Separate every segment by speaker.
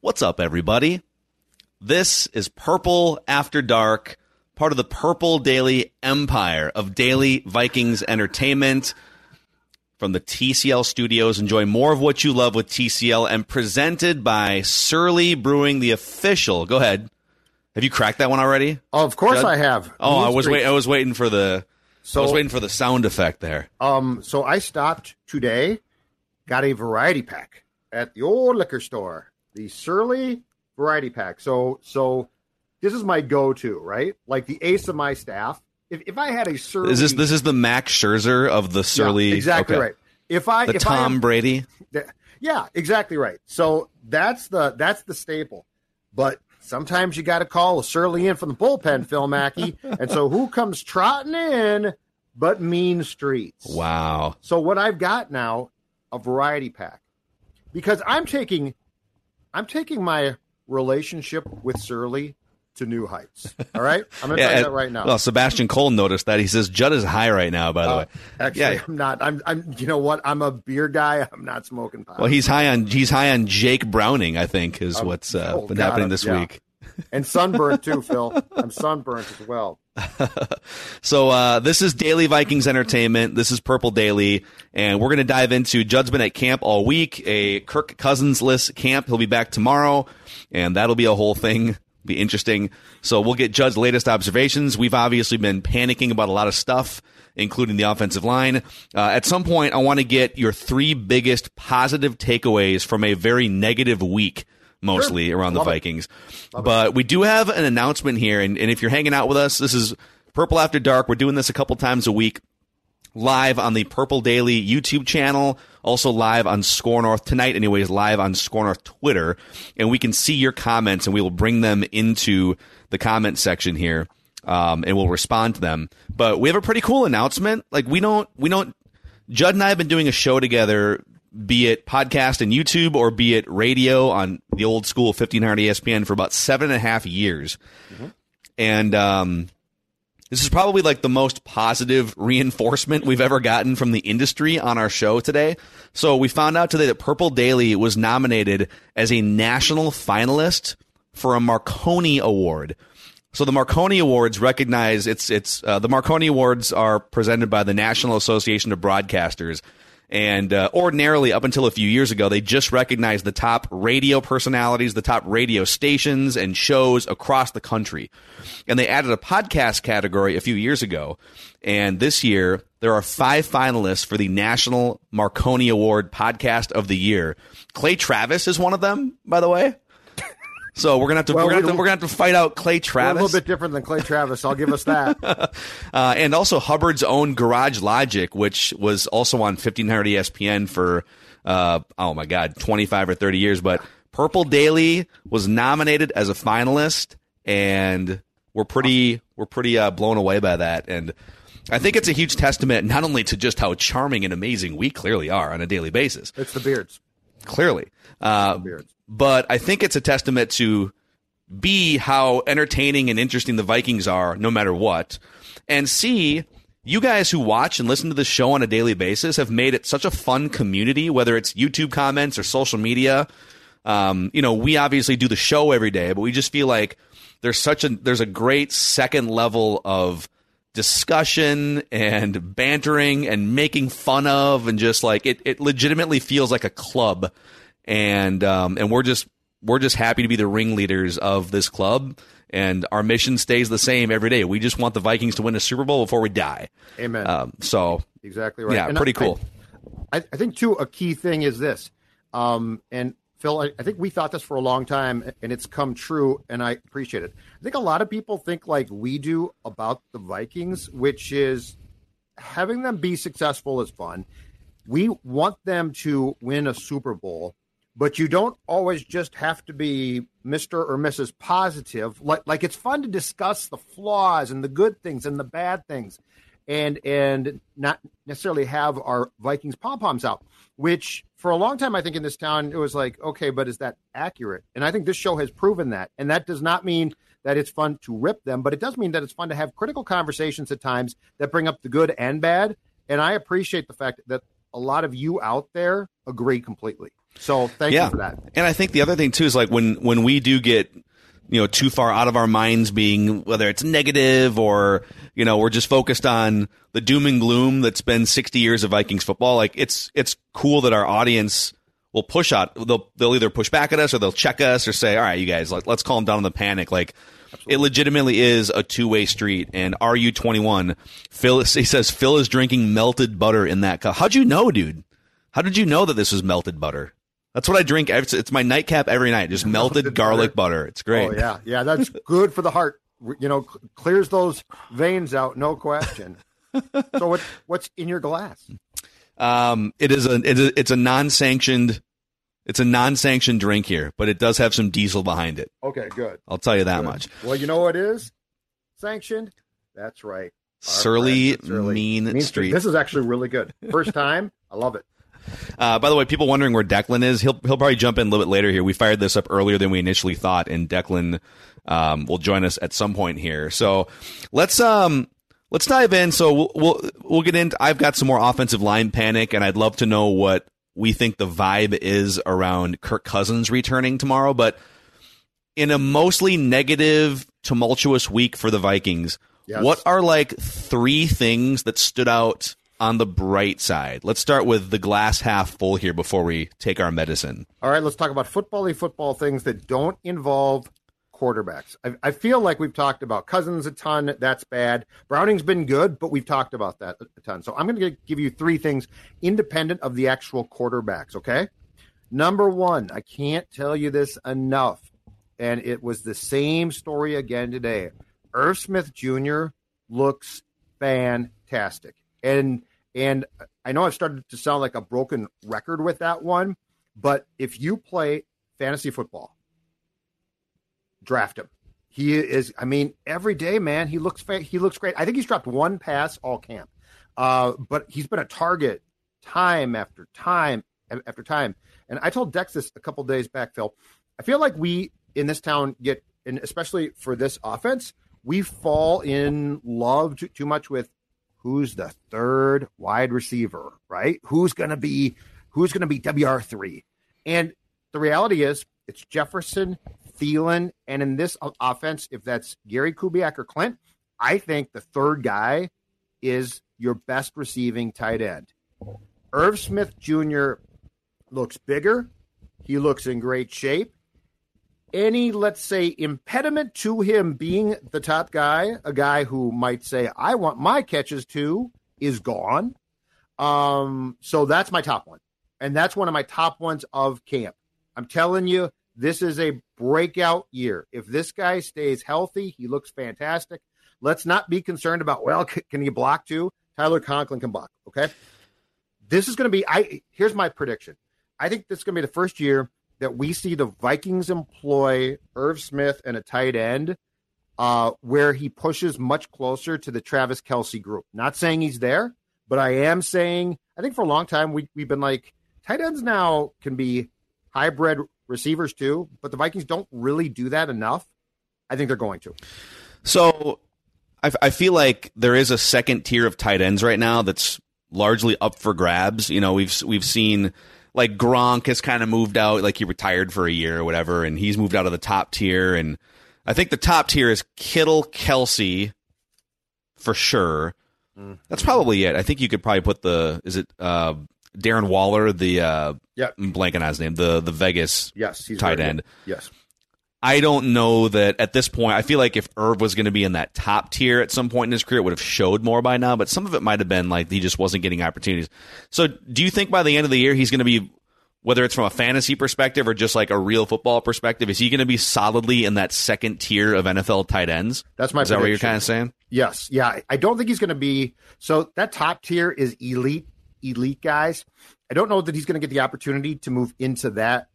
Speaker 1: What's up, everybody? This is Purple After Dark, part of the Purple Daily Empire of Daily Vikings Entertainment. From the TCL studios, enjoy more of what you love with TCL and presented by Surly Brewing, the official. Go ahead. Have you cracked that one already?
Speaker 2: Oh, of course
Speaker 1: Judd?
Speaker 2: I have.
Speaker 1: Oh, I was wait. I was waiting for the.
Speaker 2: So-
Speaker 1: I was waiting for the sound effect there.
Speaker 2: Um, so I stopped today, got a variety pack at the old liquor store, the Surly variety pack. So, so this is my go-to, right? Like the ace of my staff. If, if I had a Surly,
Speaker 1: Is this this is the Max Scherzer of the
Speaker 2: Yeah,
Speaker 1: Surly?
Speaker 2: exactly
Speaker 1: okay.
Speaker 2: right. If I,
Speaker 1: The
Speaker 2: if I
Speaker 1: Tom
Speaker 2: am-
Speaker 1: Brady.
Speaker 2: Yeah, exactly right. So that's the that's the staple. But sometimes you got to call a Surly in from the bullpen, Phil Mackey. and so who comes trotting in but Mean Streets?
Speaker 1: Wow.
Speaker 2: So what I've got now, a variety pack, because I'm taking, I'm taking my relationship with Surly to new heights. All right, I'm tell you that right now.
Speaker 1: Well, Sebastian Cole noticed that. He says Judd is high right now. By the
Speaker 2: Uh,
Speaker 1: way,
Speaker 2: Actually,
Speaker 1: yeah.
Speaker 2: I'm not. I'm. I'm. You know what? I'm a beer guy. I'm not smoking pot.
Speaker 1: Well, he's high on he's high on Jake Browning. I think is what's uh,
Speaker 2: oh,
Speaker 1: been
Speaker 2: God,
Speaker 1: happening this
Speaker 2: yeah.
Speaker 1: week.
Speaker 2: and sunburnt too, Phil. I'm sunburnt as well.
Speaker 1: So uh, this is Daily Vikings Entertainment. This is Purple Daily, and we're going to dive into been at camp all week, a Kirk Cousins list camp. He'll be back tomorrow, and that'll be a whole thing. Be interesting. So we'll get Judd's latest observations. We've obviously been panicking about a lot of stuff, including the offensive line. Uh, at some point, I want to get your three biggest positive takeaways from a very negative week, mostly around the
Speaker 2: Love it.
Speaker 1: Vikings. But we do have an announcement here, and, and if you're hanging out with us, this is Purple After Dark. We're doing this a couple times a week live on the Purple Daily YouTube channel, also live on SKOR North tonight, anyways, live on SKOR North Twitter. And we can see your comments and we will bring them into the comment section here. Um, and we'll respond to them. But we have a pretty cool announcement. Like we don't, we don't, Judd and I have been doing a show together, be it podcast and YouTube or be it radio on the old school 1500 ESPN for about seven and a half years. And, um, this is probably like the most positive reinforcement we've ever gotten from the industry on our show today. So we found out today that Purple Daily was nominated as a national finalist for a Marconi Award. So the Marconi Awards recognize it's it's uh, the Marconi Awards are presented by the National Association of Broadcasters. And uh, ordinarily, up until a few years ago, they just recognized the top radio personalities, the top radio stations and shows across the country. And they added a podcast category a few years ago. And this year, there are five finalists for the National Marconi Award Podcast of the Year. Clay Travis is one of them, by the way. So we're gonna have to
Speaker 2: Well,
Speaker 1: we're gonna have to, we're gonna have to fight out Clay
Speaker 2: We're a little bit different than Clay Travis. I'll give us that.
Speaker 1: Uh, and also Hubbard's own Garage Logic, which was also on 1500 ESPN for, uh, oh my God, 25 or 30 years. But Purple Daily was nominated as a finalist, and we're pretty, we're pretty uh, blown away by that. And I think it's a huge testament not only to just how charming and amazing we clearly are on a daily basis,
Speaker 2: It's the beards.
Speaker 1: clearly, uh,
Speaker 2: beards.
Speaker 1: But I think it's a testament to B, how entertaining and interesting the Vikings are no matter what. And C, you guys who watch and listen to the show on a daily basis have made it such a fun community, whether it's YouTube comments or social media. Um, you know, we obviously do the show every day, but we just feel like there's such a there's a great second level of discussion and bantering and making fun of and just like it, it legitimately feels like a club and um, and we're just we're just happy to be the ringleaders of this club, and our mission stays the same every day. We just want the Vikings to win a Super Bowl before we die.
Speaker 2: Amen.
Speaker 1: Um, so
Speaker 2: exactly right.
Speaker 1: yeah,
Speaker 2: And
Speaker 1: pretty
Speaker 2: I-
Speaker 1: cool.
Speaker 2: I, I think too a key thing is this, um, and Phil, I, I think we thought this for a long time, and it's come true, and I appreciate it. I think a lot of people think like we do about the Vikings, which is having them be successful is fun. We want them to win a Super Bowl, but you don't always just have to be Mr. or Mrs. Positive. Like like it's fun to discuss the flaws and the good things and the bad things and and not necessarily have our Vikings pom poms out. Which for a long time I think in this town it was like, okay, but is that accurate? And I think this show has proven that. And that does not mean that it's fun to rip them, but it does mean that it's fun to have critical conversations at times that bring up the good and bad. And I appreciate the fact that a lot of you out there agree completely. So thank
Speaker 1: yeah.
Speaker 2: you for that.
Speaker 1: And I think the other thing too is like when when we do get you know too far out of our minds being whether it's negative or you know we're just focused on the doom and gloom that's been 60 years of Vikings football like it's it's cool that our audience will push out they'll they'll either push back at us or they'll check us or say all right you guys let, let's calm down on the panic. Like it legitimately is a two-way street and RU 21 Phil he says Phil is drinking melted butter in that cup. How'd you know dude? How did you know that this was melted butter that's what I drink. It's, it's my nightcap every night. Just melted,
Speaker 2: Melted
Speaker 1: garlic butter. It's great.
Speaker 2: Oh yeah, yeah, that's good for the heart. You know, cl- clears those veins out, no question. so what what's in your glass?
Speaker 1: Um, it is a it is it's a non-sanctioned it's a non-sanctioned drink here, but it does have some diesel behind it.
Speaker 2: Okay, good.
Speaker 1: I'll tell you that
Speaker 2: good.
Speaker 1: much.
Speaker 2: Well, you know what is sanctioned? That's right.
Speaker 1: Surly,
Speaker 2: Surly.
Speaker 1: Mean Street.
Speaker 2: This is actually really good. First time, I love it.
Speaker 1: Uh, by the way, people wondering where Declan is, he'll he'll probably jump in a little bit later here. We fired this up earlier than we initially thought, and Declan um, will join us at some point here. So let's um let's dive in. So we'll we'll, we'll get into. I've got some more offensive line panic, and I'd love to know what we think the vibe is around Kirk Cousins returning tomorrow. But in a mostly negative, tumultuous week for the Vikings,
Speaker 2: Yes.
Speaker 1: what are like three things that stood out on the bright side? Let's start with the glass half full here before we take our medicine.
Speaker 2: All right, let's talk about football-y football things that don't involve quarterbacks. I, I feel like we've talked about Cousins a ton. That's bad. Browning's been good, but we've talked about that a, ton. So I'm going to give you three things independent of the actual quarterbacks. Okay. Number one, I can't tell you this enough, and it was the same story again today. Irv Smith Jr. looks fantastic, and and I know I've started to sound like a broken record with that one, but if you play fantasy football, draft him. He is. I mean, every day, man, he looks fa- he looks great. I think he's dropped one pass all camp, uh, but he's been a target time after time after time. And I told Dex this a couple days back, Phil. I feel like we in this town get, and especially for this offense, we fall in love too, too much with who's the third wide receiver, right? Who's going to be who's going to be WR three? And the reality is, it's Jefferson, Thielen, and in this offense, if that's Gary Kubiak or Klint, I think the third guy is your best receiving tight end. Irv Smith Jr. looks bigger. He looks in great shape. Any, let's say, impediment to him being the top guy, a guy who might say, I want my catches too, is gone. Um, so that's my top one. And that's one of my top ones of camp. I'm telling you, this is a breakout year. If this guy stays healthy, he looks fantastic. Let's not be concerned about, well, c- can he block too? Tyler Conklin can block. Okay. This is going to be, I, here's my prediction. I think this is going to be the first year that we see the Vikings employ Irv Smith and a tight end uh, where he pushes much closer to the Travis Kelce group. Not saying he's there, but I am saying I think for a long time we, we've been like tight ends now can be hybrid receivers too, but the Vikings don't really do that enough. I think they're going to.
Speaker 1: So I, I feel like there is a second tier of tight ends right now that's largely up for grabs. You know, we've we've seen like Gronk has kind of moved out, like he retired for a year or whatever, and he's moved out of the top tier. And I think the top tier is Kittle, Kelce, for sure. That's probably it. I think you could probably put the is it uh, Darren Waller, the uh. I'm blanking on his name, the the Vegas
Speaker 2: Yes,
Speaker 1: tight end.
Speaker 2: good. Yes.
Speaker 1: I don't know that at this point. I feel like if Irv was going to be in that top tier at some point in his career, it would have showed more by now. But some of it might have been like he just wasn't getting opportunities. So, do you think by the end of the year he's going to be, whether it's from a fantasy perspective or just like a real football perspective, is he going to be solidly in that second tier of NFL tight ends?
Speaker 2: That's my
Speaker 1: Is that what you're kind of saying?
Speaker 2: Yes. Yeah. I- don't think he's going to be. So that top tier is elite, elite guys. I don't know that he's going to get the opportunity to move into that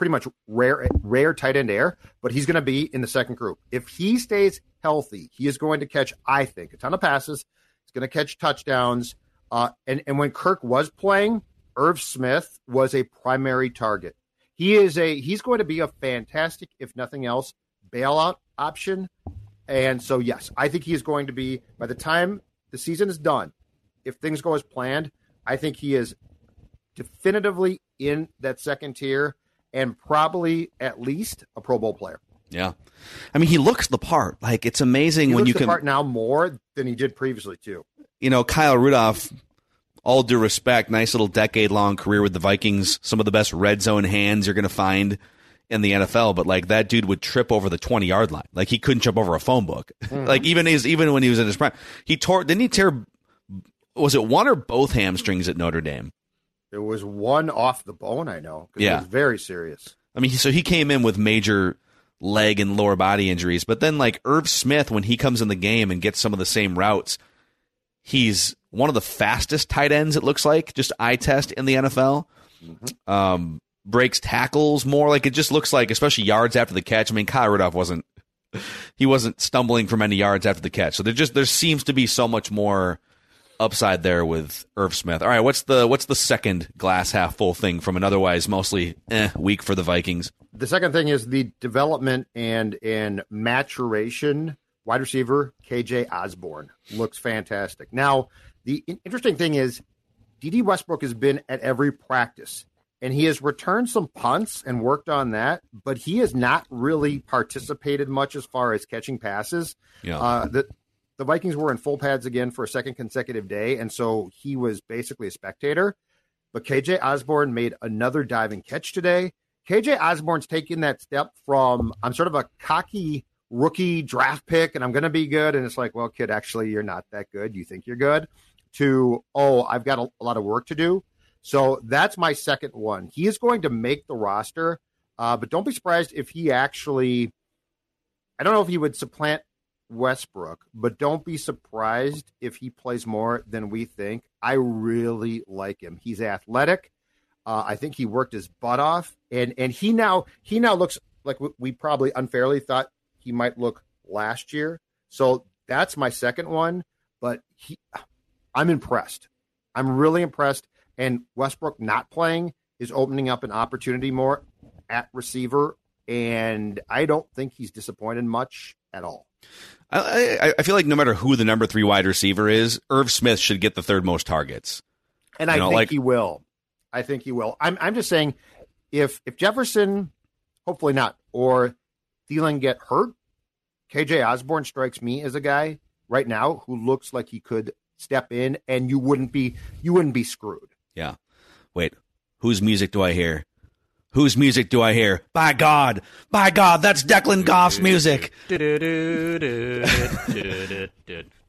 Speaker 2: pretty much rare, rare tight end air, but he's going to be in the second group. If he stays healthy, he is going to catch, I think, a ton of passes. He's going to catch touchdowns. Uh, and, and when Kirk was playing, Irv Smith was a primary target. He is a, he's going to be a fantastic, if nothing else, bailout option and so, yes, I think he is going to be, by the time the season is done, if things go as planned, I think he is definitively in that second tier and probably at least a Pro Bowl player.
Speaker 1: Yeah. I mean, he looks the part. Like it's amazing
Speaker 2: He
Speaker 1: when
Speaker 2: looks
Speaker 1: you
Speaker 2: the
Speaker 1: can,
Speaker 2: part now more than he did previously, too.
Speaker 1: you know, Kyle Rudolph. All due respect, nice little decade long career with the Vikings. Some of the best red zone hands you're going to find in the NFL, but like that dude would trip over the 20 yard line. Like he couldn't jump over a phone book. Mm-hmm. like even his, even when he was in his prime, he tore, didn't he tear, was it one or both hamstrings at Notre Dame?
Speaker 2: There was one off the bone, I know.
Speaker 1: Yeah.
Speaker 2: It was very serious.
Speaker 1: I mean, so he came in with major leg and lower body injuries, but then like Irv Smith, when he comes in the game and gets some of the same routes, he's one of the fastest tight ends. It looks like just eye test in the NFL. Um, breaks tackles more. Like it just looks like, especially yards after the catch. I mean, Kyle Rudolph wasn't he wasn't stumbling for many yards after the catch. So there just there seems to be so much more upside there with Irv Smith. All right, what's the what's the second glass half full thing from an otherwise mostly eh, week for the Vikings?
Speaker 2: The second thing is the development and and maturation. Wide receiver KJ Osborn looks fantastic. Now, the interesting thing is, Dede Westbrook has been at every practice, and he has returned some punts and worked on that, but he has not really participated much as far as catching passes.
Speaker 1: Yeah.
Speaker 2: Uh, the the Vikings were in full pads again for a second consecutive day, and so he was basically a spectator. But KJ Osborn made another diving catch today. KJ Osborn's taking that step from I'm sort of a cocky rookie draft pick and I'm going to be good. And it's like, well, kid, actually, you're not that good. You think you're good. To, oh, I've got a, a lot of work to do. So that's my second one. He is going to make the roster, uh, but don't be surprised if he actually, I don't know if he would supplant Westbrook, but don't be surprised if he plays more than we think. I really like him. He's athletic. Uh, I think he worked his butt off, and and he now he now looks like we, probably unfairly thought he might look last year. So that's my second one. But he, I'm impressed. I'm really impressed. And Westbrook not playing is opening up an opportunity more at receiver, and I don't think he's disappointed much at all.
Speaker 1: I, I, I feel like no matter who the number three wide receiver is, Irv Smith should get the third most targets.
Speaker 2: And I
Speaker 1: know,
Speaker 2: think
Speaker 1: like-
Speaker 2: he will. I think he will. I'm I'm just saying if if Jefferson, hopefully not, or Thielen get hurt, KJ Osborn strikes me as a guy right now who looks like he could step in and you wouldn't be you wouldn't be screwed.
Speaker 1: Yeah. Wait, whose music do I hear? Whose music do I hear? By God, by God, that's Declan Goff's music.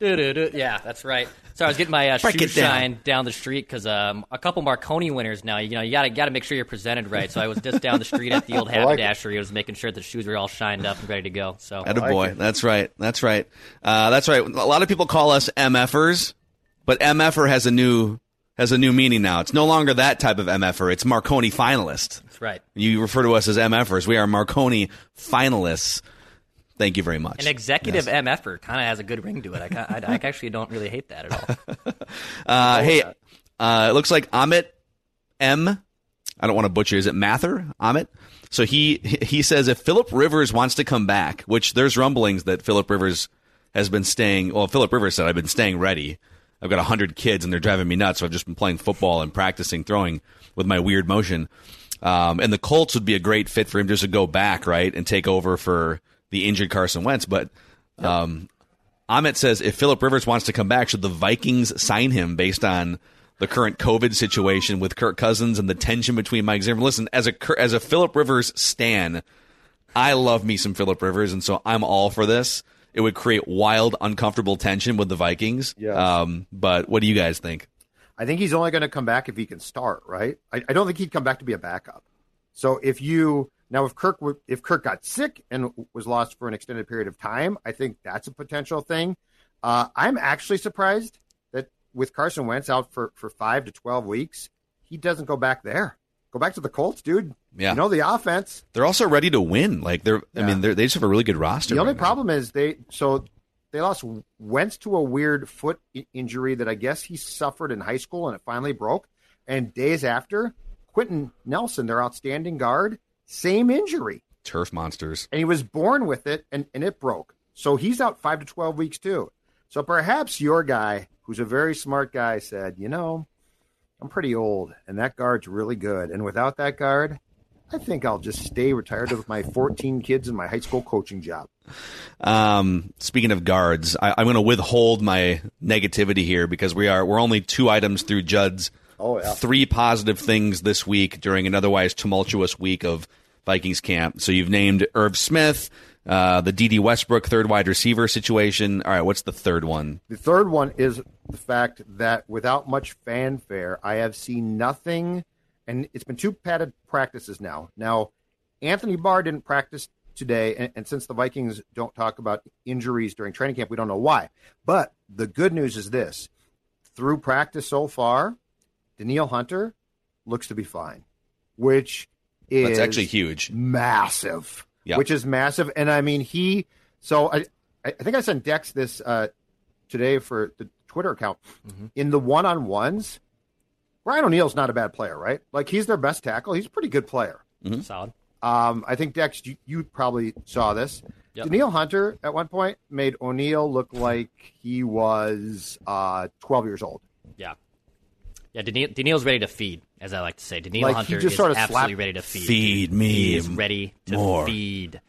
Speaker 3: Yeah, that's right. So I was getting my uh,
Speaker 1: Break
Speaker 3: shoe
Speaker 1: it down.
Speaker 3: shine down the street because um, a couple Marconi winners now. You know, you gotta gotta make sure you're presented right. So I was just down the street at the old
Speaker 2: like it.
Speaker 3: haberdashery. I was making sure the shoes were all shined up and ready to go. So
Speaker 1: At a boy. That's right. That's right. Uh, that's right. A lot of people call us MFers, but MFer has a new has a new meaning now. It's no longer that type of MFer. It's Marconi finalist.
Speaker 3: that's right.
Speaker 1: You refer to us as MFers. We are Marconi finalists. Thank you very much.
Speaker 3: An executive MFer kind of has a good ring to it. I, I, I actually don't really hate that at all.
Speaker 1: Uh, hey, uh, it looks like Amit M. I don't want to butcher. Is it Mather? Amit. So he he says if Philip Rivers wants to come back, which there's rumblings that Philip Rivers has been staying. Well, Philip Rivers said I've been staying ready. I've got hundred kids and they're driving me nuts. So I've just been playing football and practicing throwing with my weird motion. Um, and the Colts would be a great fit for him just to go back right and take over for the injured Carson Wentz. But um, Amit says if Philip Rivers wants to come back, should the Vikings sign him based on the current COVID situation with Kirk Cousins and the tension between Mike Zimmer. Listen, as a as a Philip Rivers stan, I love me some Philip Rivers, and so I'm all for this. It would create wild, uncomfortable tension with the Vikings.
Speaker 2: Yeah.
Speaker 1: Um, but what do you guys think?
Speaker 2: I think he's only going to come back if he can start, right? I, I don't think he'd come back to be a backup. So if you now if Kirk were- if Kirk got sick and was lost for an extended period of time, I think that's a potential thing. Uh, I'm actually surprised that with Carson Wentz out for for five to twelve weeks, he doesn't go back there. Go back to the Colts, dude.
Speaker 1: Yeah.
Speaker 2: You know the offense.
Speaker 1: They're also ready to win. Like they're, I mean, they're, they just have a really good roster.
Speaker 2: The only
Speaker 1: now.
Speaker 2: problem is they so they lost Wentz to a weird foot injury that I guess he suffered in high school and it finally broke. And days after, Quenton Nelson, their outstanding guard, same injury,
Speaker 1: turf monsters.
Speaker 2: and he was born with it, and, and it broke. So he's out five to twelve weeks too. So perhaps your guy, who's a very smart guy, said, you know, I'm pretty old, and that guard's really good, and without that guard. I think I'll just stay retired with my 14 kids and my high school coaching job.
Speaker 1: Um, speaking of guards, I, I'm going to withhold my negativity here because we are we're only two items through Judd's
Speaker 2: Oh, yeah.
Speaker 1: three positive things this week during an otherwise tumultuous week of Vikings camp. So you've named Irv Smith, uh, the D.D. Westbrook third wide receiver situation. All right, what's the third one?
Speaker 2: The third one is the fact that without much fanfare, I have seen nothing, and it's been two padded practices now. Now, Anthony Barr didn't practice today, and, and since the Vikings don't talk about injuries during training camp, we don't know why. But the good news is this through practice so far, Danielle Hunter looks to be fine, which is
Speaker 1: That's actually huge.
Speaker 2: massive.
Speaker 1: Yeah.
Speaker 2: Which is massive. And I mean, he, so I, I think I sent Dex this uh, today for the Twitter account. In the one on ones, Brian O'Neill's not a bad player, right? Like, he's their best tackle. He's a pretty good player.
Speaker 3: Solid.
Speaker 2: Um, I think Dex, you, you probably saw this.
Speaker 3: Yep.
Speaker 2: Danielle Hunter at one point made O'Neill look like he was uh, 12 years old.
Speaker 3: Yeah. Yeah, Danielle, Danielle's ready to feed, as I like to say. Danielle
Speaker 2: Like, he
Speaker 3: Hunter
Speaker 2: just
Speaker 3: is
Speaker 2: sort of
Speaker 3: absolutely
Speaker 2: slapped-
Speaker 3: ready to feed.
Speaker 1: Feed me
Speaker 3: He is ready to
Speaker 1: more.
Speaker 3: feed.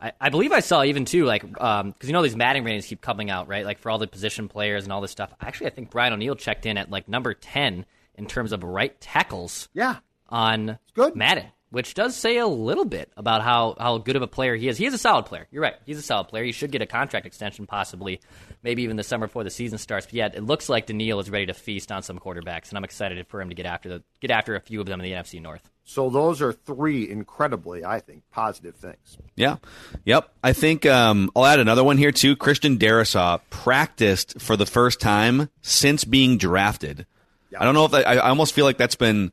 Speaker 3: I, I believe I saw even too, like, because you know these Madden ratings keep coming out, right? Like for all the position players and all this stuff. Actually, I think Brian O'Neill checked in at like number ten in terms of right tackles
Speaker 2: Yeah.
Speaker 3: on
Speaker 2: good.
Speaker 3: Madden, which does say a little bit about how, how good of a player he is. He is a solid player. You're right. He's a solid player. He should get a contract extension, possibly, maybe even the summer before the season starts. But yeah, it looks like Danielle is ready to feast on some quarterbacks, and I'm excited for him to get after the get after a few of them in the NFC North.
Speaker 2: So those are three incredibly, I think, positive things.
Speaker 1: Yeah. Yep. I think um, I'll add another one here too. Christian Darrisaw practiced for the first time since being drafted. I don't know if that, I, I almost feel like that's been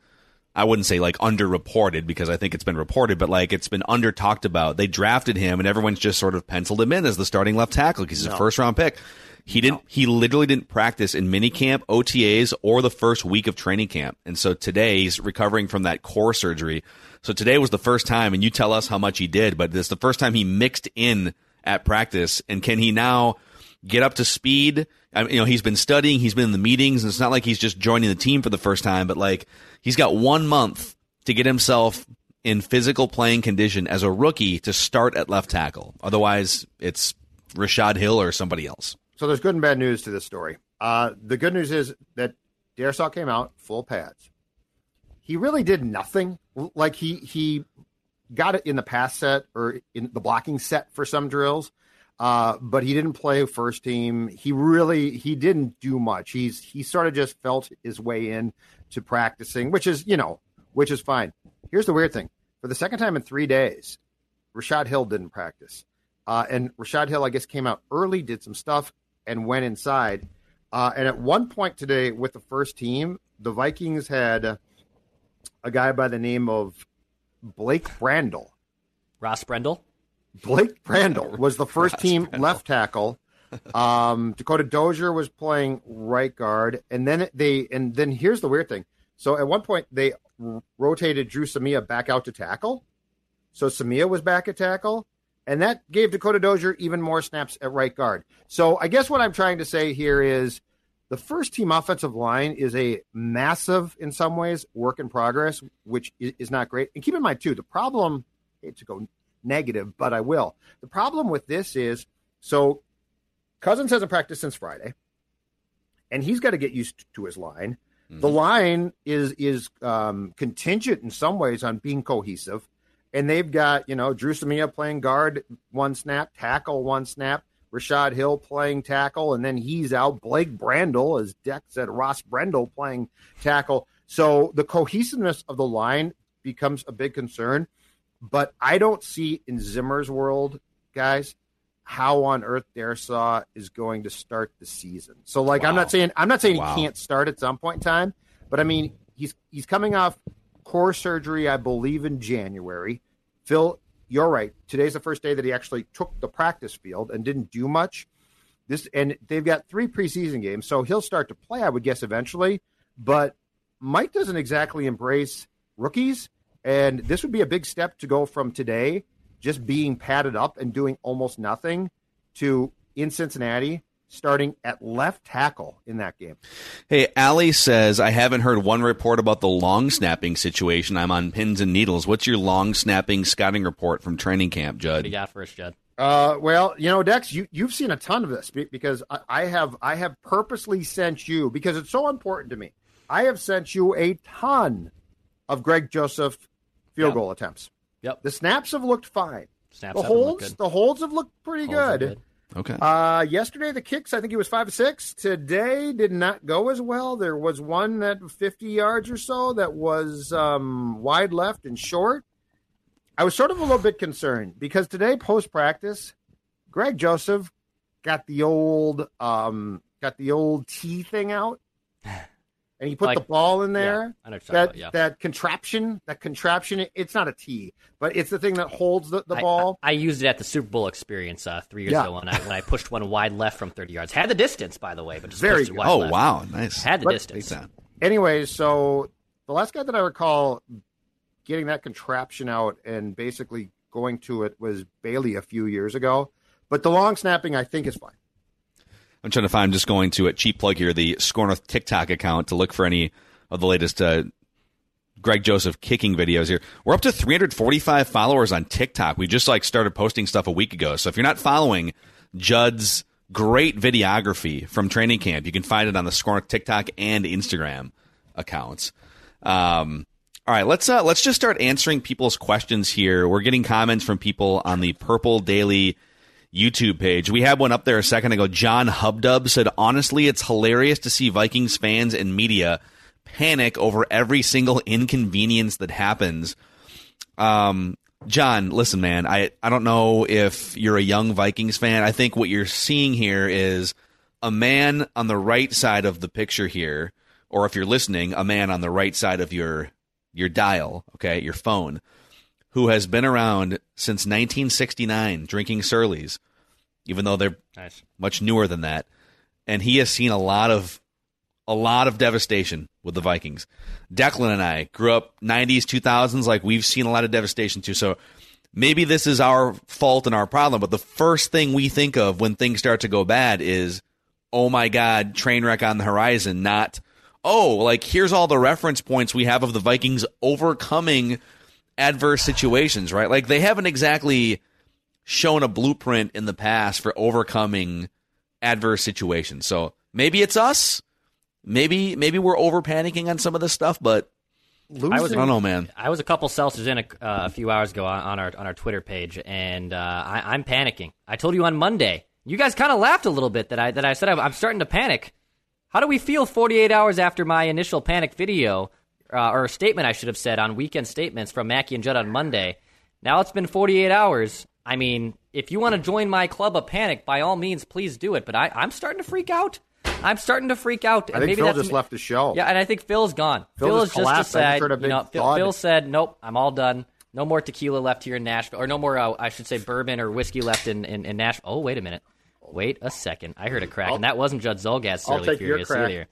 Speaker 1: I wouldn't say like underreported because I think it's been reported, but like it's been under talked about. They drafted him and everyone's just sort of penciled him in as the starting left tackle because he's a first round pick. He didn't. He literally didn't practice in minicamp, OTAs, or the first week of training camp. And so today he's recovering from that core surgery. So today was the first time, and you tell us how much he did, but this is the first time he mixed in at practice. And can he now get up to speed? I you know, he's been studying, he's been in the meetings, and it's not like he's just joining the team for the first time, but like he's got one month to get himself in physical playing condition as a rookie to start at left tackle. Otherwise, it's Rashod Hill or somebody else.
Speaker 2: So there's good and bad news to this story. Uh, the good news is that Darrisaw came out full pads. He really did nothing. Like he he got it in the pass set or in the blocking set for some drills, uh, but he didn't play first team. He really he didn't do much. He's he sort of just felt his way in to practicing, which is you know which is fine. Here's the weird thing: for the second time in three days, Rashod Hill didn't practice. Uh, and Rashod Hill, I guess, came out early, did some stuff, and went inside. Uh, and at one point today with the first team, the Vikings had a guy by the name of Blake Brandel.
Speaker 3: Ross Brendel.
Speaker 2: Blake Brandel was the first team left tackle. Um, Dakota Dozier was playing right guard, and then they and then here's the weird thing. So at one point they r- rotated Drew Samia back out to tackle. So Samia was back at tackle, and that gave Dakota Dozier even more snaps at right guard. So I guess what I'm trying to say here is the first team offensive line is a massive, in some ways, work in progress, which is not great. And keep in mind too, the problem. I hate to go negative, but I will. The problem with this is so Cousins hasn't practiced since Friday, and he's got to get used to his line. The line is is um, contingent in some ways on being cohesive, and they've got you know Drew Samia playing guard one snap, tackle one snap, Rashod Hill playing tackle, and then he's out. Blake Brandel, as Deck said, Ross Brendel playing tackle. So the cohesiveness of the line becomes a big concern. But I don't see in Zimmer's world, guys, how on earth Darrisaw is going to start the season. So like I'm not saying I'm not saying
Speaker 1: Wow.
Speaker 2: he can't start at some point in time, but I mean he's he's coming off core surgery, I believe, in January. Phil, you're right. Today's the first day that he actually took the practice field and didn't do much. This and they've got three preseason games, so he'll start to play, I would guess, eventually. But Mike doesn't exactly embrace rookies, and this would be a big step to go from today just being padded up and doing almost nothing to in Cincinnati starting at left tackle in that game.
Speaker 1: Hey, Ali says, I haven't heard one report about the long snapping situation. I'm on pins and needles. What's your long snapping scouting report from training camp, Judd?
Speaker 3: What do
Speaker 1: Judd?
Speaker 3: you got for us, Judd?
Speaker 2: Uh, well, you know, Dex, you you've seen a ton of this because I, I have I have purposely sent you because it's so important to me. I have sent you a ton of Greg Joseph field
Speaker 3: Yep.
Speaker 2: goal attempts.
Speaker 3: Yep.
Speaker 2: The snaps have looked fine.
Speaker 3: Snaps
Speaker 2: the holds,
Speaker 3: good.
Speaker 2: the holds have looked pretty
Speaker 3: Holds are
Speaker 2: good.
Speaker 1: Okay.
Speaker 2: Uh, yesterday the kicks, I think he was five to six. Today did not go as well. There was one at 50 yards or so that was um, wide left and short. I was sort of a little bit concerned because today post practice, Greg Joseph got the old um, got the old T thing out, and you put
Speaker 3: Like-
Speaker 2: the ball in there.
Speaker 3: Yeah, I know what you're talking
Speaker 2: that
Speaker 3: about, yeah.
Speaker 2: that contraption, that contraption. it- It's not a T, but it's the thing that holds the, the
Speaker 3: I-
Speaker 2: ball.
Speaker 3: I, I used it at the Super Bowl experience uh, three years
Speaker 2: Yeah.
Speaker 3: ago when I when I pushed one wide left from 30 yards. Had the distance, by the way, but just
Speaker 2: Very
Speaker 3: pushed it wide
Speaker 1: oh,
Speaker 3: left.
Speaker 1: wow. Nice.
Speaker 3: Had the
Speaker 2: But-
Speaker 3: distance.
Speaker 1: time.
Speaker 2: Anyways, so the last guy that I recall getting that contraption out and basically going to it was Bailey a few years ago. But the long snapping, I think, is fine.
Speaker 1: I'm trying to find. I'm just going to a cheap plug here, the SKOR North TikTok account to look for any of the latest uh, Greg Joseph kicking videos here. We're up to 345 followers on TikTok. We just like started posting stuff a week ago. So if you're not following Judd's great videography from training camp, you can find it on the SKOR North TikTok and Instagram accounts. Um, all right, let's uh, let's just start answering people's questions here. We're getting comments from people on the Purple Daily YouTube page. We had one up there a second ago. John Hubdub said, honestly, it's hilarious to see Vikings fans and media panic over every single inconvenience that happens. Um, John, listen, man, I, I don't know if you're a young Vikings fan. I think what you're seeing here is a man on the right side of the picture here, or if you're listening, a man on the right side of your your dial, okay, your phone, who has been around since 1969 drinking Surly's, even though they're
Speaker 3: Nice.
Speaker 1: much newer than that, and he has seen a lot of a lot of devastation with the Vikings. Declan and I grew up 90s, 2000s, like we've seen a lot of devastation too. So maybe this is our fault and our problem, but the first thing we think of when things start to go bad is, oh my God, train wreck on the horizon, not, oh, like here's all the reference points we have of the Vikings overcoming adverse situations, right? Like they haven't exactly shown a blueprint in the past for overcoming adverse situations. So maybe it's us. Maybe maybe we're over panicking on some of this stuff, but
Speaker 2: Losing,
Speaker 3: I was-
Speaker 1: I don't know, man.
Speaker 3: I was a couple seltzers in a, uh, a few hours ago on, on our on our Twitter page, and uh, I, I'm panicking. I told you on Monday. You guys kind of laughed a little bit that I that I said I'm, I'm starting to panic. How do we feel 48 hours after my initial panic video uh, or a statement? I should have said on weekend statements from Mackey and Judd on Monday. Now it's been 48 hours. I mean, if you want to join my club of panic, by all means, please do it. But I, I'm starting to freak out. I'm starting to freak out.
Speaker 2: I think
Speaker 3: maybe
Speaker 2: Phil just left the show.
Speaker 3: yeah, and I think Phil's gone.
Speaker 2: Phil
Speaker 3: Phil,
Speaker 2: just
Speaker 3: is just
Speaker 2: collapsed. I just
Speaker 3: decided, you know, Phil. Phil said, "Nope, I'm all done. No more tequila left here in Nashville, or no more, uh, I should say, bourbon or whiskey left in, in, in Nashville." Oh, wait a minute, wait a second. I heard a crack, and that wasn't Judd.
Speaker 2: I'll take your
Speaker 3: Furious
Speaker 2: crack.
Speaker 3: either.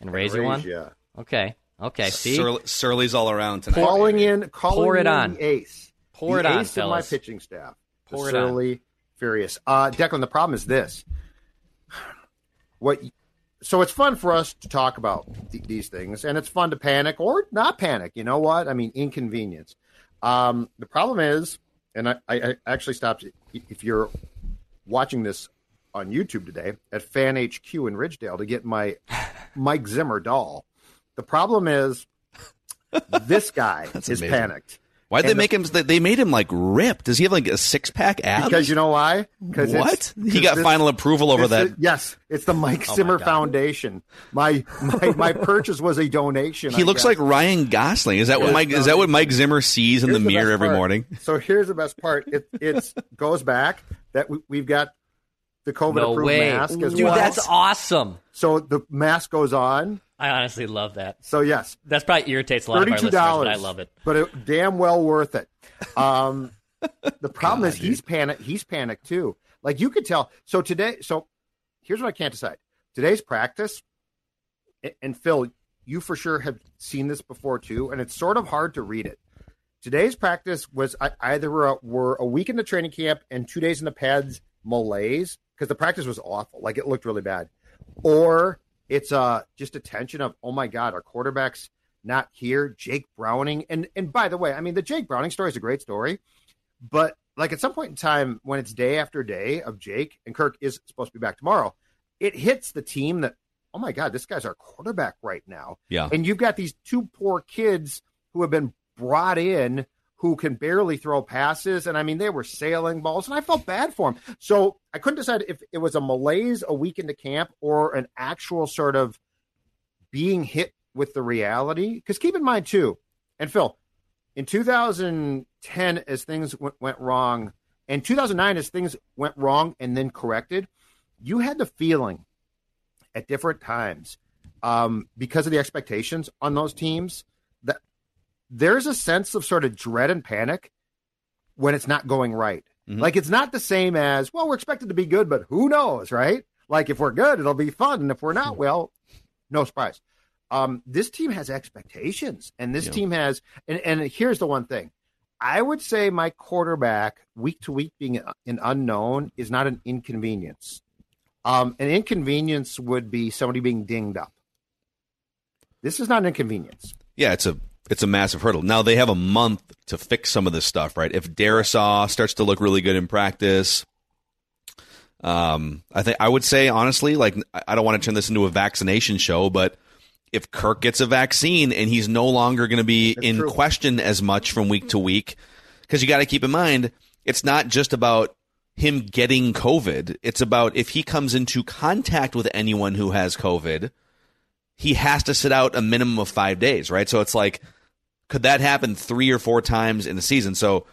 Speaker 3: And raise your one.
Speaker 2: Yeah.
Speaker 3: Okay, okay. See,
Speaker 1: Surly, Surly's all around tonight.
Speaker 2: Calling in, calling
Speaker 3: Pour it
Speaker 2: in
Speaker 3: on.
Speaker 2: the ace.
Speaker 3: Pour
Speaker 2: the
Speaker 3: it on,
Speaker 2: ace of my pitching staff. The
Speaker 3: Pour it on.
Speaker 2: Furious. Uh, Declan, the problem is this. What? So it's fun for us to talk about th- these things, and it's fun to panic or not panic. You know what? I mean, inconvenience. Um, the problem is, and I, I, I actually stopped. If you're watching this on YouTube today at Fan HQ in Ridgedale to get my Mike Zimmer doll, The problem is this guy is
Speaker 1: amazing.
Speaker 2: panicked.
Speaker 1: Why'd they
Speaker 2: And the-
Speaker 1: make him? They made him like ripped. Does he have like a six pack abs?
Speaker 2: Because you know why? Because
Speaker 1: what? He got final approval over that.
Speaker 2: yes, it's the Mike
Speaker 3: Oh my
Speaker 2: Zimmer
Speaker 3: God.
Speaker 2: Foundation. My, my my purchase was a donation.
Speaker 1: He
Speaker 2: I
Speaker 1: looks
Speaker 2: guess.
Speaker 1: like Ryan Gosling. Is that what Mike? Is that what Mike Zimmer sees in
Speaker 2: Here's
Speaker 1: the mirror
Speaker 2: best
Speaker 1: every
Speaker 2: part.
Speaker 1: morning?
Speaker 2: So here's the best part. It it's goes back that we, we've got the COVID
Speaker 3: No
Speaker 2: approved
Speaker 3: way,
Speaker 2: mask as
Speaker 3: dude.
Speaker 2: well.
Speaker 3: Dude, that's awesome.
Speaker 2: so the mask goes on.
Speaker 3: I honestly love that.
Speaker 2: So yes,
Speaker 3: That's probably irritates a lot of our listeners, but I love it.
Speaker 2: but it, damn well worth it. Um, the problem is he's panicked. He's panicked too. Like you could tell. So today, so here's what I can't decide. Today's practice, and Phil, you for sure have seen this before too, and it's sort of hard to read it. Today's practice was either were a week in the training camp and two days in the pads malaise because the practice was awful, like it looked really bad, or it's uh just a tension of oh my god, our quarterback's not here. Jake Browning, and and by the way, I mean the Jake Browning story is a great story, but like at some point in time when it's day after day of Jake and Kirk is supposed to be back tomorrow, it hits the team that oh my god, this guy's our quarterback right now.
Speaker 1: Yeah.
Speaker 2: And you've got these two poor kids who have been brought in who can barely throw passes. And I mean, they were sailing balls, and I felt bad for them. So I couldn't decide if it was a malaise a week into camp or an actual sort of being hit with the reality. Because keep in mind, too, and Phil, in 2010, as things went wrong, and 2009, as things went wrong and then corrected, you had the feeling at different times um, because of the expectations on those teams there's a sense of sort of dread and panic when it's not going right.
Speaker 1: Mhm.
Speaker 2: Like it's not the same as, well, we're expected to be good, but who knows, right? Like if we're good, it'll be fun. And if we're not, well, no surprise. Um, this team has expectations, and this
Speaker 1: Yeah.
Speaker 2: team has, and, and here's the one thing. I would say my quarterback week to week being an unknown is not an inconvenience. Um, an inconvenience would be somebody being dinged up. This is not an inconvenience.
Speaker 1: Yeah, it's a it's a massive hurdle. Now they have a month to fix some of this stuff, right? If Darrisaw starts to look really good in practice, um, I think I would say honestly, like I don't want to turn this into a vaccination show, but if Kirk gets a vaccine and he's no longer going to be
Speaker 2: That's
Speaker 1: in
Speaker 2: true.
Speaker 1: question as much from week to week, because you got to keep in mind it's not just about him getting COVID. It's about if he comes into contact with anyone who has COVID, he has to sit out a minimum of five days, right? So it's like, could that happen three or four times in a season? So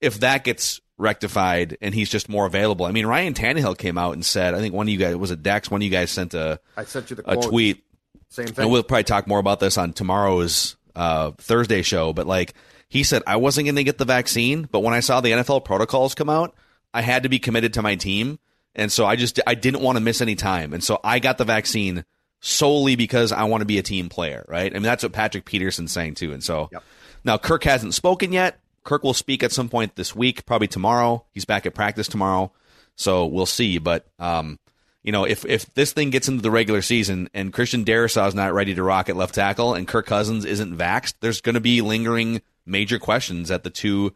Speaker 1: if that gets rectified and he's just more available, I mean, Ryan Tannehill came out and said, I think one of you guys was it Dex, one of you guys sent a
Speaker 2: I sent you the
Speaker 1: a
Speaker 2: quote.
Speaker 1: tweet
Speaker 2: Same
Speaker 1: and
Speaker 2: thing.
Speaker 1: we'll probably talk more about this on tomorrow's uh, Thursday show. But like he said, I wasn't going to get the vaccine, but when I saw the NFL protocols come out, I had to be committed to my team, and so I just I didn't want to miss any time, and so I got the vaccine solely because I want to be a team player, right? I mean that's what Patrick Peterson's saying too, and so
Speaker 2: Yep.
Speaker 1: now Kirk hasn't spoken yet. Kirk will speak at some point this week, probably tomorrow. He's back at practice tomorrow, so we'll see. But um, you know, if if this thing gets into the regular season and Christian Darrisaw is not ready to rock at left tackle and Kirk Cousins isn't vaxxed, there's going to be lingering major questions at the two.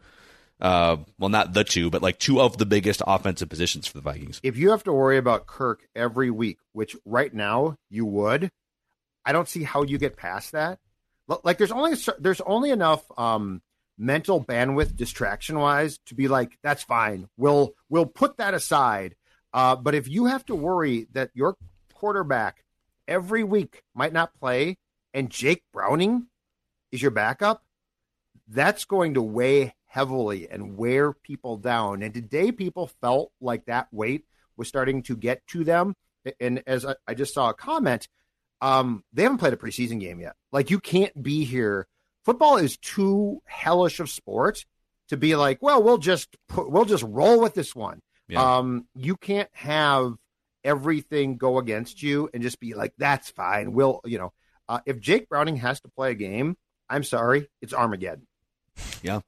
Speaker 1: Uh, well, not the two, but like two of the biggest offensive positions for the Vikings.
Speaker 2: if you have to worry about Kirk every week, which right now you would, I don't see how you get past that. Like there's only there's only enough um, mental bandwidth distraction wise to be like that's fine. We'll we'll put that aside. Uh, but if you have to worry that your quarterback every week might not play and Jake Browning is your backup, that's going to weigh heavily and wear people down. And today, people felt like that weight was starting to get to them. And as I, I just saw a comment, um, they haven't played a preseason game yet. Like, you can't be here. Football is too hellish of sport to be like, well, we'll just put, we'll just roll with this one.
Speaker 1: Yeah.
Speaker 2: Um, you can't have everything go against you and just be like, that's fine. We'll, you know, uh, if Jake Browning has to play a game, I'm sorry, it's Armageddon.
Speaker 1: Yeah.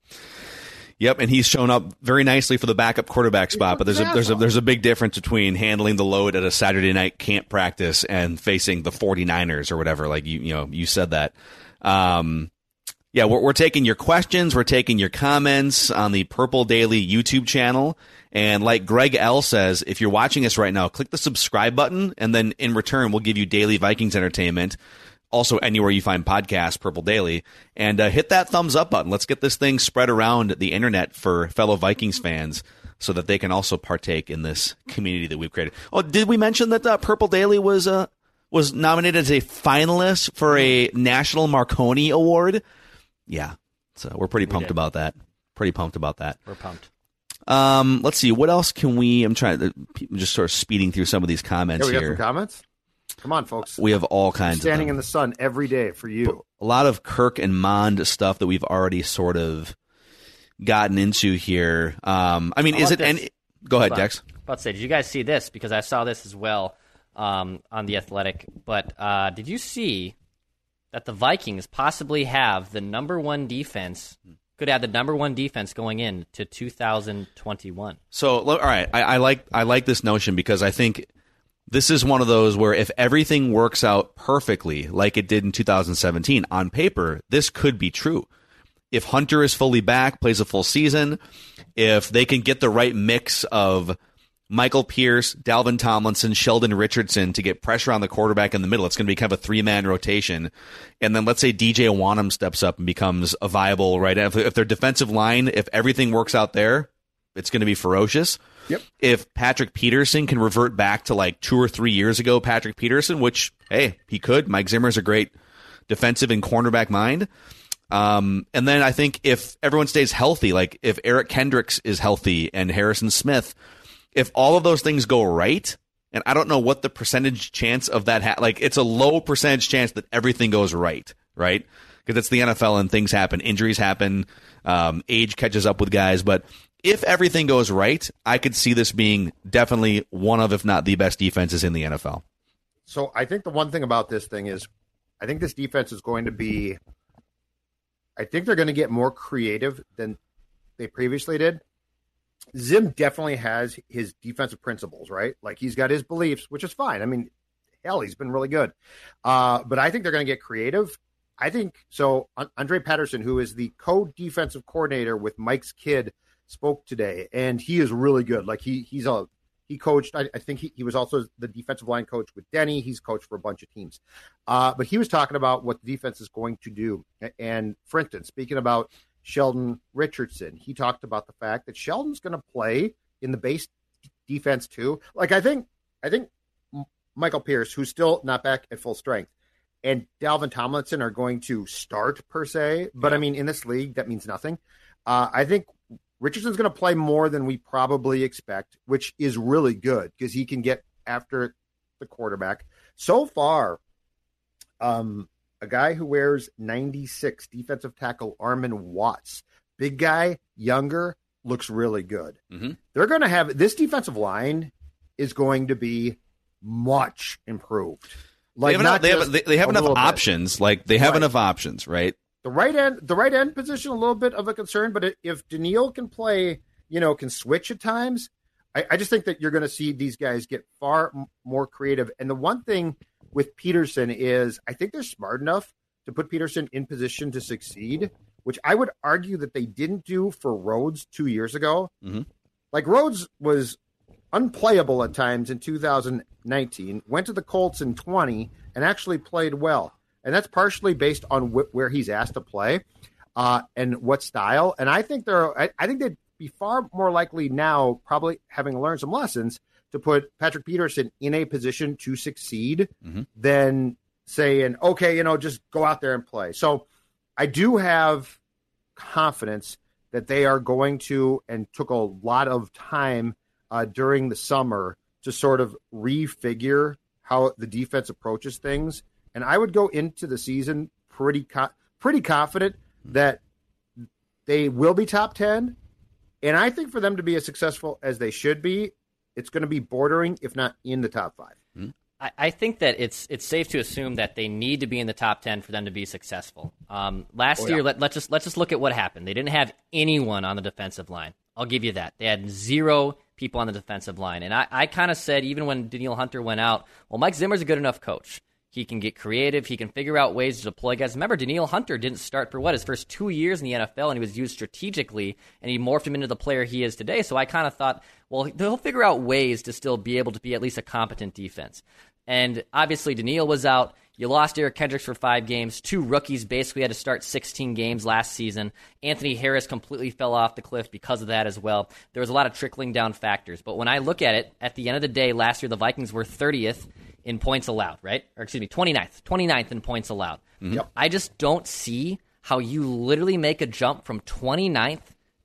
Speaker 1: Yep, and he's shown up very nicely for the backup quarterback spot, but there's a there's a there's a big difference between handling the load at a Saturday night camp practice and facing the 49ers or whatever like you you know, you said that. Um yeah, we're, we're taking your questions. We're taking your comments on the Purple Daily YouTube channel. And like Greg L says, if you're watching us right now, click the subscribe button, and then in return, we'll give you daily Vikings entertainment also anywhere you find podcasts, Purple Daily, and uh, hit that thumbs up button. Let's get this thing spread around the internet for fellow Vikings fans so that they can also partake in this community that we've created. Oh, did we mention that uh, Purple Daily was uh, was nominated as a finalist for a National Marconi Award? Yeah, so we're pretty pumped
Speaker 3: did.
Speaker 1: about that. Pretty pumped about that.
Speaker 3: We're pumped.
Speaker 1: Um, let's see. What else can we? I'm trying to I'm just sort of speeding through some of these comments
Speaker 2: Yeah, we got
Speaker 1: here.
Speaker 2: some comments. Come on, folks.
Speaker 1: we have all kinds of
Speaker 2: Standing
Speaker 1: in
Speaker 2: the sun every day for you.
Speaker 1: a lot of Kirk and Mond stuff that we've already sort of gotten into here. Um, I mean,
Speaker 3: How
Speaker 1: is it
Speaker 3: about this?
Speaker 1: any? Go ahead,
Speaker 3: Hold on.
Speaker 1: Dex.
Speaker 3: About to say, did you guys see this? Because I saw this as well um, on the Athletic. But uh, did you see that the Vikings possibly have the number one defense? Could have the number one defense going in to 2021.
Speaker 1: So, all right, I, I like I like this notion because I think this is one of those where if everything works out perfectly, like it did in 2017 on paper, this could be true. If Hunter is fully back, plays a full season, if they can get the right mix of Michael Pierce, Dalvin Tomlinson, Sheldon Richardson to get pressure on the quarterback in the middle. It's going to be kind of a three man rotation. And then let's say DJ Wonnum steps up and becomes a viable right. If, if their defensive line, if everything works out there, it's going to be ferocious.
Speaker 2: Yep.
Speaker 1: If Patrick Peterson can revert back to like two or three years ago, Patrick Peterson, which, hey, he could. Mike Zimmer's a great defensive and cornerback mind. Um, and then I think if everyone stays healthy, like if Eric Kendricks is healthy and Harrison Smith, if all of those things go right, and I don't know what the percentage chance of that, ha- like it's a low percentage chance that everything goes right, right? Because it's the NFL and things happen, injuries happen, um, age catches up with guys. But if everything goes right, I could see this being definitely one of, if not the best defenses in the NFL.
Speaker 2: So I think the one thing about this thing is, I think this defense is going to be. I think they're going to get more creative than they previously did. Zim definitely has his defensive principles, right? Like he's got his beliefs, which is fine. I mean, hell, he's been really good. Uh, but I think they're going to get creative. I think so. Andre Patterson, who is the co-defensive coordinator with Mike's kid, spoke today, and he is really good. Like he he's a he coached. I, I think he, he was also the defensive line coach with Denny. He's coached for a bunch of teams. Uh, but he was talking about what the defense is going to do. And for instance, speaking about Sheldon Richardson, he talked about the fact that Sheldon's going to play in the base defense too. Like I think, I think Michael Pierce, who's still not back at full strength, and Dalvin Tomlinson are going to start per se. But I mean, in this league, that means nothing. Uh, I think Richardson's going to play more than we probably expect, which is really good because he can get after the quarterback. So far, um, a guy who wears 96, defensive tackle Armon Watts, big guy, younger, looks really good.
Speaker 1: Mhm.
Speaker 2: They're going to have this defensive line is going to be much improved.
Speaker 1: They have, enough, they have, they, they have enough
Speaker 2: little bit.
Speaker 1: options. Like they have
Speaker 2: Right.
Speaker 1: enough options, right?
Speaker 2: The right end, the right end position, a little bit of a concern. But if Danielle can play, you know, can switch at times, I, I just think that you're going to see these guys get far more creative. And the one thing with Peterson is, I think they're smart enough to put Peterson in position to succeed, which I would argue that they didn't do for Rhodes two years ago.
Speaker 1: Mhm.
Speaker 2: Like Rhodes was unplayable at times in 2019, went to the Colts in 20, and actually played well. And that's partially based on wh- where he's asked to play uh, and what style. And I think they're, I, I think they'd be far more likely now, probably having learned some lessons, to put Patrick Peterson in a position to succeed
Speaker 1: Mhm.
Speaker 2: than saying, okay, you know, just go out there and play. So I do have confidence that they are going to and took a lot of time uh, during the summer to sort of refigure how the defense approaches things. And I would go into the season pretty co- pretty confident that they will be top 10. And I think for them to be as successful as they should be, it's going to be bordering, if not in the top five.
Speaker 3: I, I think that it's it's safe to assume that they need to be in the top ten for them to be successful. Um, last
Speaker 2: Oh, yeah.
Speaker 3: year, let, let's just let's just look at what happened. They didn't have anyone on the defensive line. I'll give you that. They had zero people on the defensive line, and I, I kind of said even when Danielle Hunter went out, well, Mike Zimmer's a good enough coach. He can get creative. He can figure out ways to deploy guys. Remember, Danielle Hunter didn't start for what his first two years in the NFL, and he was used strategically, and he morphed him into the player he is today. So I kind of thought, well, they'll figure out ways to still be able to be at least a competent defense. And obviously, Danielle was out. You lost Eric Kendricks for five games. Two rookies basically had to start 16 games last season. Anthony Harris completely fell off the cliff because of that as well. There was a lot of trickling down factors. But when I look at it, at the end of the day, last year the Vikings were 30th in points allowed, right? Or excuse me, 29th. 29th in points allowed.
Speaker 2: Yep.
Speaker 3: I just don't see how you literally make a jump from 29th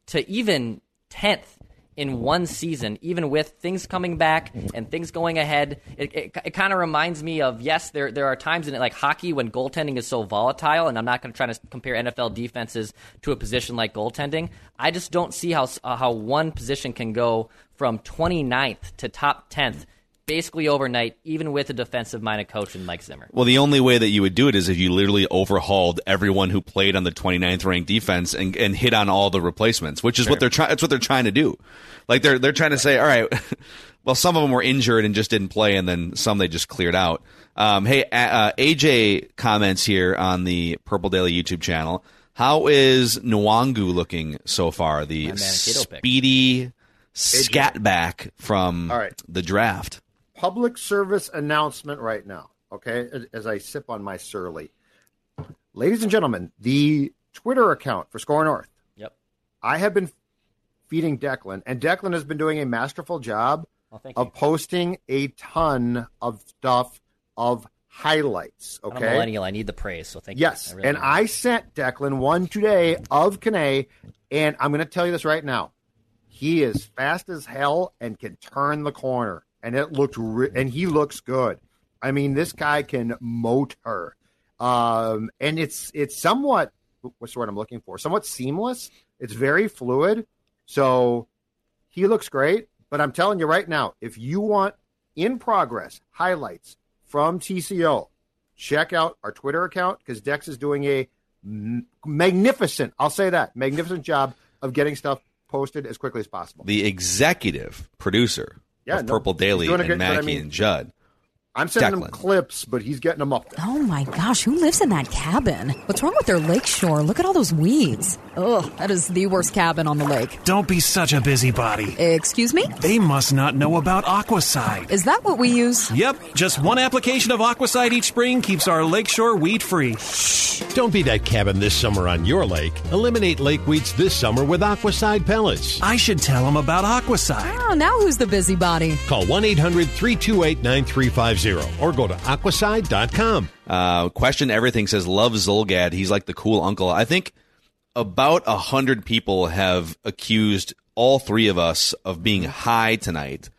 Speaker 3: to even 10th in one season, even with things coming back and things going ahead. It, it, it kind of reminds me of yes, there there are times in it like hockey when goaltending is so volatile, and I'm not going to try to compare NFL defenses to a position like goaltending. I just don't see how uh, how one position can go from 29th to top 10th basically overnight, even with a defensive minded coach in Mike Zimmer.
Speaker 1: Well, the only way that you would do it is if you literally overhauled everyone who played on the 29th ranked defense and, and hit on all the replacements, which is what they're trying. That's what they're trying to do. Like they're they're trying to say, all right, well, some of them were injured and just didn't play, and then some they just cleared out. Um, hey, uh, AJ comments here on the Purple Daily YouTube channel. How is Nwangwu looking so far? The
Speaker 3: Mankato pick.
Speaker 1: speedy scatback from
Speaker 2: All right.
Speaker 1: the draft.
Speaker 2: Public service announcement right now, okay, as, I sip on my surly. Ladies and gentlemen, the Twitter account for SKOR North,
Speaker 3: Yep.
Speaker 2: I have been feeding Declan, and Declan has been doing a masterful job of
Speaker 3: you.
Speaker 2: posting a ton of stuff of highlights,
Speaker 3: I'm a
Speaker 2: okay?
Speaker 3: millennial. I need the praise, so thank
Speaker 2: Yes,
Speaker 3: you. really
Speaker 2: and. I sent Declan one today of Kane, and I'm going to tell you this right now. He is fast as hell and can turn the corner, and it looked re- and he looks good. I mean, this guy can motor, um, and it's it's somewhat what's the word I'm looking for? Somewhat seamless. It's very fluid, so he looks great. But I'm telling you right now, if you want in progress highlights from TCO, check out our Twitter account because Dex is doing a magnificent, I'll say that, magnificent job of getting stuff posted as quickly as possible.
Speaker 1: the executive producer
Speaker 2: Yeah,
Speaker 1: of
Speaker 2: no,
Speaker 1: Purple Daily and
Speaker 2: good- but I
Speaker 1: Mackey
Speaker 2: mean-
Speaker 1: and Judd.
Speaker 2: I'm sending
Speaker 1: Declan.
Speaker 2: him clips, but he's getting them up there.
Speaker 4: Oh my gosh, who lives in that cabin? What's wrong with their lakeshore? Look at all those weeds. Ugh, that is the worst cabin on the lake.
Speaker 5: Don't be such a busybody.
Speaker 4: Excuse me?
Speaker 5: They must not know about Aquacide.
Speaker 4: Is that what we use?
Speaker 5: Yep, just one application of Aquacide each spring keeps our lakeshore weed free. Shh.
Speaker 6: Don't be that cabin this summer on your lake. Eliminate lake weeds this summer with Aquacide pellets.
Speaker 5: I should tell them about Aquacide.
Speaker 4: Oh, now who's the busybody?
Speaker 6: Call 1 800 328 9350 or go to aquacide.com.
Speaker 1: Uh, question everything says love Zulgad. He's like the cool uncle. I think about a hundred people have accused all three of us of being high tonight,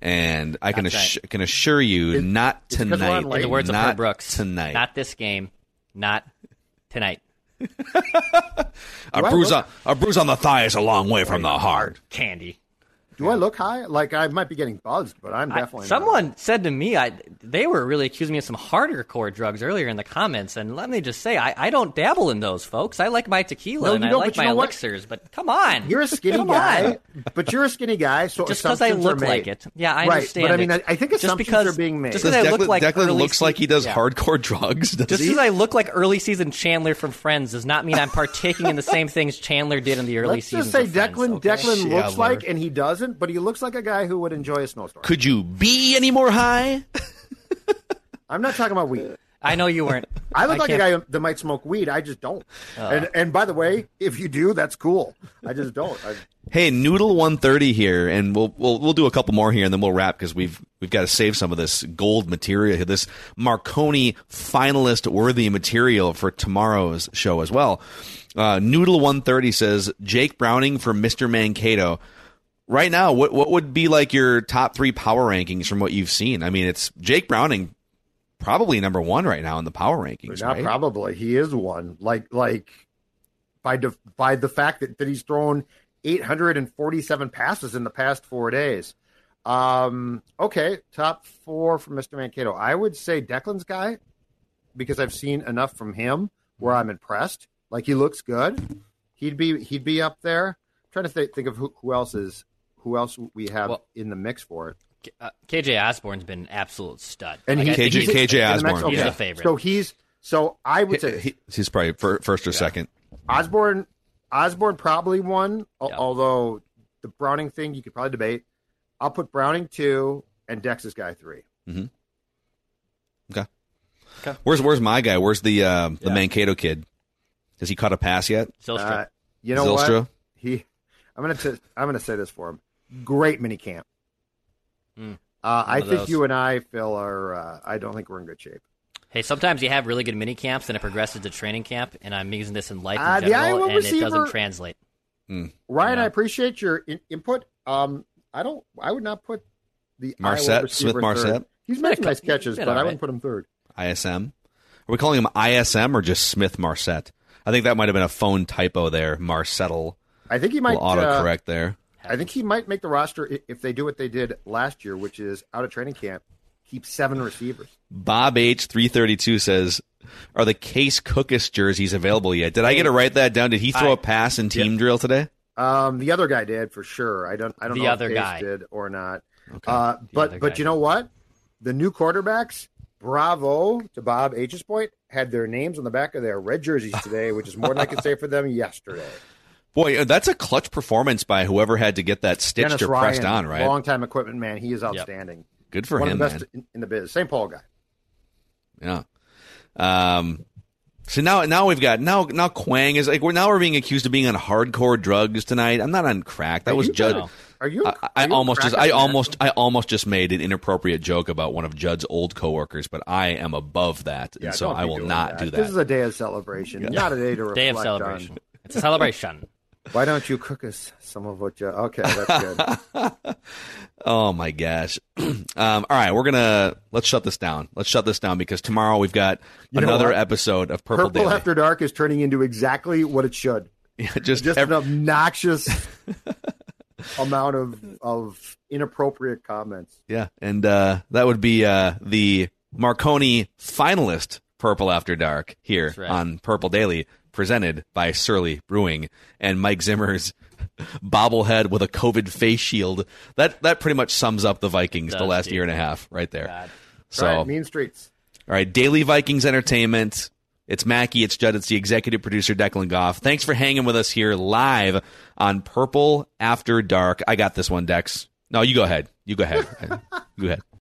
Speaker 1: and I can
Speaker 3: That's
Speaker 1: assu- can assure you, not
Speaker 2: it's 'cause we're on
Speaker 1: tonight.
Speaker 3: In the words of
Speaker 1: not
Speaker 3: Herb Brooks,
Speaker 1: tonight.
Speaker 3: not this game, not tonight.
Speaker 1: a bruise on a bruise on the thigh is a long way from the heart.
Speaker 3: Candy.
Speaker 2: Do I look high? Like I might be getting buzzed, but I'm
Speaker 3: I-
Speaker 2: definitely. not.
Speaker 3: someone said to me, I they were really accusing me of some harder core drugs earlier in the comments, and let me just say, I, I don't dabble in those, folks. I like my tequila
Speaker 2: No,
Speaker 3: and I like my
Speaker 2: know what?
Speaker 3: elixirs, but come on,
Speaker 2: You're a skinny guy, but you're a skinny guy, so
Speaker 3: Just because I look like it. Yeah, I
Speaker 2: right,
Speaker 3: understand.
Speaker 2: But I mean,
Speaker 3: it.
Speaker 2: I, I think
Speaker 3: just
Speaker 2: assumptions
Speaker 3: because
Speaker 2: are being made.
Speaker 3: Just
Speaker 1: Does
Speaker 3: because I
Speaker 1: Declan,
Speaker 3: look like
Speaker 1: Declan
Speaker 3: early
Speaker 1: looks like he does
Speaker 3: yeah.
Speaker 1: hardcore drugs? Does
Speaker 3: Just because I look like early season Chandler from Friends does not mean I'm partaking in the same things Chandler did in the early season.
Speaker 2: Let's
Speaker 3: seasons.
Speaker 2: just say Declan? Declan looks like, and he doesn't, but he looks like a guy who would enjoy a snowstorm.
Speaker 1: Could you be any more high?
Speaker 2: I'm not talking about weed.
Speaker 3: I know you weren't.
Speaker 2: I look like a
Speaker 3: can't-
Speaker 2: guy that might smoke weed. I just don't. and and by the way, if you do, that's cool. I just don't. I,
Speaker 1: Hey, Noodle one thirty here, and we'll we'll we'll do a couple more here, and then we'll wrap because we've we've got to save some of this gold material this Marconi finalist worthy material for tomorrow's show as well. Uh, Noodle one thirty says Jake Browning for Mister Mankato. Right now, what what would be like your top three power rankings from what you've seen? I mean, it's Jake Browning, probably number one right now in the power rankings.
Speaker 2: not
Speaker 1: right?
Speaker 2: probably. He is one. Like like by def- by the fact that, that he's thrown 847 passes in the past four days. Um, okay, top four from Mr. Mankato. I would say Declan's guy because I've seen enough from him where I'm impressed. Like he looks good. He'd be he'd be up there. I'm trying to th- think of who, who else is who else we have
Speaker 3: Well-
Speaker 2: in the mix for it.
Speaker 3: Uh, KJ Osborn's been an absolute stud.
Speaker 2: And
Speaker 3: Like,
Speaker 2: he-
Speaker 1: KJ
Speaker 3: he's-
Speaker 1: KJ
Speaker 2: In the mix?
Speaker 1: Osborn.
Speaker 3: He's
Speaker 1: yeah.
Speaker 3: a favorite.
Speaker 2: So he's so I would say
Speaker 1: He- he's probably first or second.
Speaker 2: Osborn, Osborn probably won. al-
Speaker 3: Yeah.
Speaker 2: Although the Browning thing you could probably debate. I'll put Browning two and Dex's guy three.
Speaker 1: Okay. Okay. Where's Where's my guy? Where's the uh, the
Speaker 3: Yeah.
Speaker 1: Mankato kid? Has he caught a pass yet?
Speaker 3: Zylstra.
Speaker 2: Uh, you know
Speaker 1: Zylstra?
Speaker 2: what? He, I'm gonna t- I'm gonna say this for him. Great mini camp.
Speaker 3: Hmm.
Speaker 2: Uh, I think
Speaker 3: those.
Speaker 2: you and I, Phil, are. Uh, I don't think we're in good shape.
Speaker 3: Hey, sometimes you have really good mini camps and it progresses to training camp, and I'm using this in life in
Speaker 2: Uh, the
Speaker 3: general,
Speaker 2: Iowa
Speaker 3: and it
Speaker 2: receiver-
Speaker 3: doesn't translate.
Speaker 2: Ryan,
Speaker 3: Yeah.
Speaker 2: I appreciate your in- input. Um, I don't. I would not put the Iowa Marsette?
Speaker 1: Smith
Speaker 2: Marsette? He's
Speaker 3: He's
Speaker 2: made
Speaker 3: been
Speaker 2: some
Speaker 3: a
Speaker 2: nice catches,
Speaker 3: he's been
Speaker 2: but I wouldn't put him third.
Speaker 1: ISM. Are we calling him ISM or just Smith Marsette? I think that might have been a phone typo there. Marsettle.
Speaker 2: I think he might
Speaker 1: Will auto
Speaker 2: uh,
Speaker 1: there.
Speaker 2: I think he might make the roster if they do what they did last year, which is out of training camp, keep seven receivers.
Speaker 1: Bob H three thirty two says, "Are the Case Cookus jerseys available yet?" Did I get to write that down? Did he throw
Speaker 3: I-
Speaker 1: a pass in team drill today?
Speaker 2: Um, the other guy did for sure. I don't. I don't
Speaker 3: The
Speaker 2: know
Speaker 3: other
Speaker 2: if Case
Speaker 3: guy.
Speaker 2: did or not.
Speaker 1: Okay.
Speaker 2: Uh, but but you know what? The new quarterbacks, bravo to Bob H's point, had their names on the back of their red jerseys today, which is more than I could say for them yesterday.
Speaker 1: Boy, uh, that's a clutch performance by whoever had to get that stitched
Speaker 2: Dennis
Speaker 1: or pressed on. Right?
Speaker 2: Longtime equipment man. He is outstanding.
Speaker 1: Good for
Speaker 2: One
Speaker 1: him,
Speaker 2: of the best
Speaker 1: man.
Speaker 2: in, in the biz. St. Paul guy.
Speaker 1: Yeah. Um. So now, now we've got now now Quang is like we're now we're being accused of being on hardcore drugs tonight. I'm not on crack. That
Speaker 2: Are
Speaker 1: was Judd.
Speaker 3: No.
Speaker 2: Are you?
Speaker 1: I, I
Speaker 2: are you
Speaker 1: almost just I almost I almost just made an inappropriate joke about one of Judd's old coworkers, but I am above that, and so I will
Speaker 2: doing
Speaker 1: not do that.
Speaker 2: This is a day of celebration, not a day to reflect
Speaker 3: Day of
Speaker 2: on.
Speaker 3: celebration. It's a celebration.
Speaker 2: Why don't you cook us some of what you? Okay, that's good.
Speaker 1: Oh my gosh! um, all right, we're gonna let's shut this down. Let's shut this down because tomorrow we've got
Speaker 2: You
Speaker 1: another episode of Purple,
Speaker 2: Purple
Speaker 1: Daily.
Speaker 2: After Dark is turning into exactly what it should.
Speaker 1: Yeah, just
Speaker 2: Just
Speaker 1: ev-
Speaker 2: an obnoxious amount of of inappropriate comments.
Speaker 1: yeah, and uh, that would be uh, the Marconi finalist Purple After Dark here
Speaker 3: right.
Speaker 1: on Purple Daily, presented by Surly Brewing and Mike Zimmer's bobblehead with a COVID face shield. That that pretty much sums up the Vikings the last
Speaker 3: dude.
Speaker 1: year and a half right there.
Speaker 3: God.
Speaker 1: So
Speaker 2: right, mean streets.
Speaker 1: All right, Daily Vikings Entertainment. It's Mackey, it's Judd, it's the executive producer, Declan Goff. Thanks for hanging with us here live on Purple After Dark. I got this one, Dex. No, you go ahead. You go ahead. you go ahead.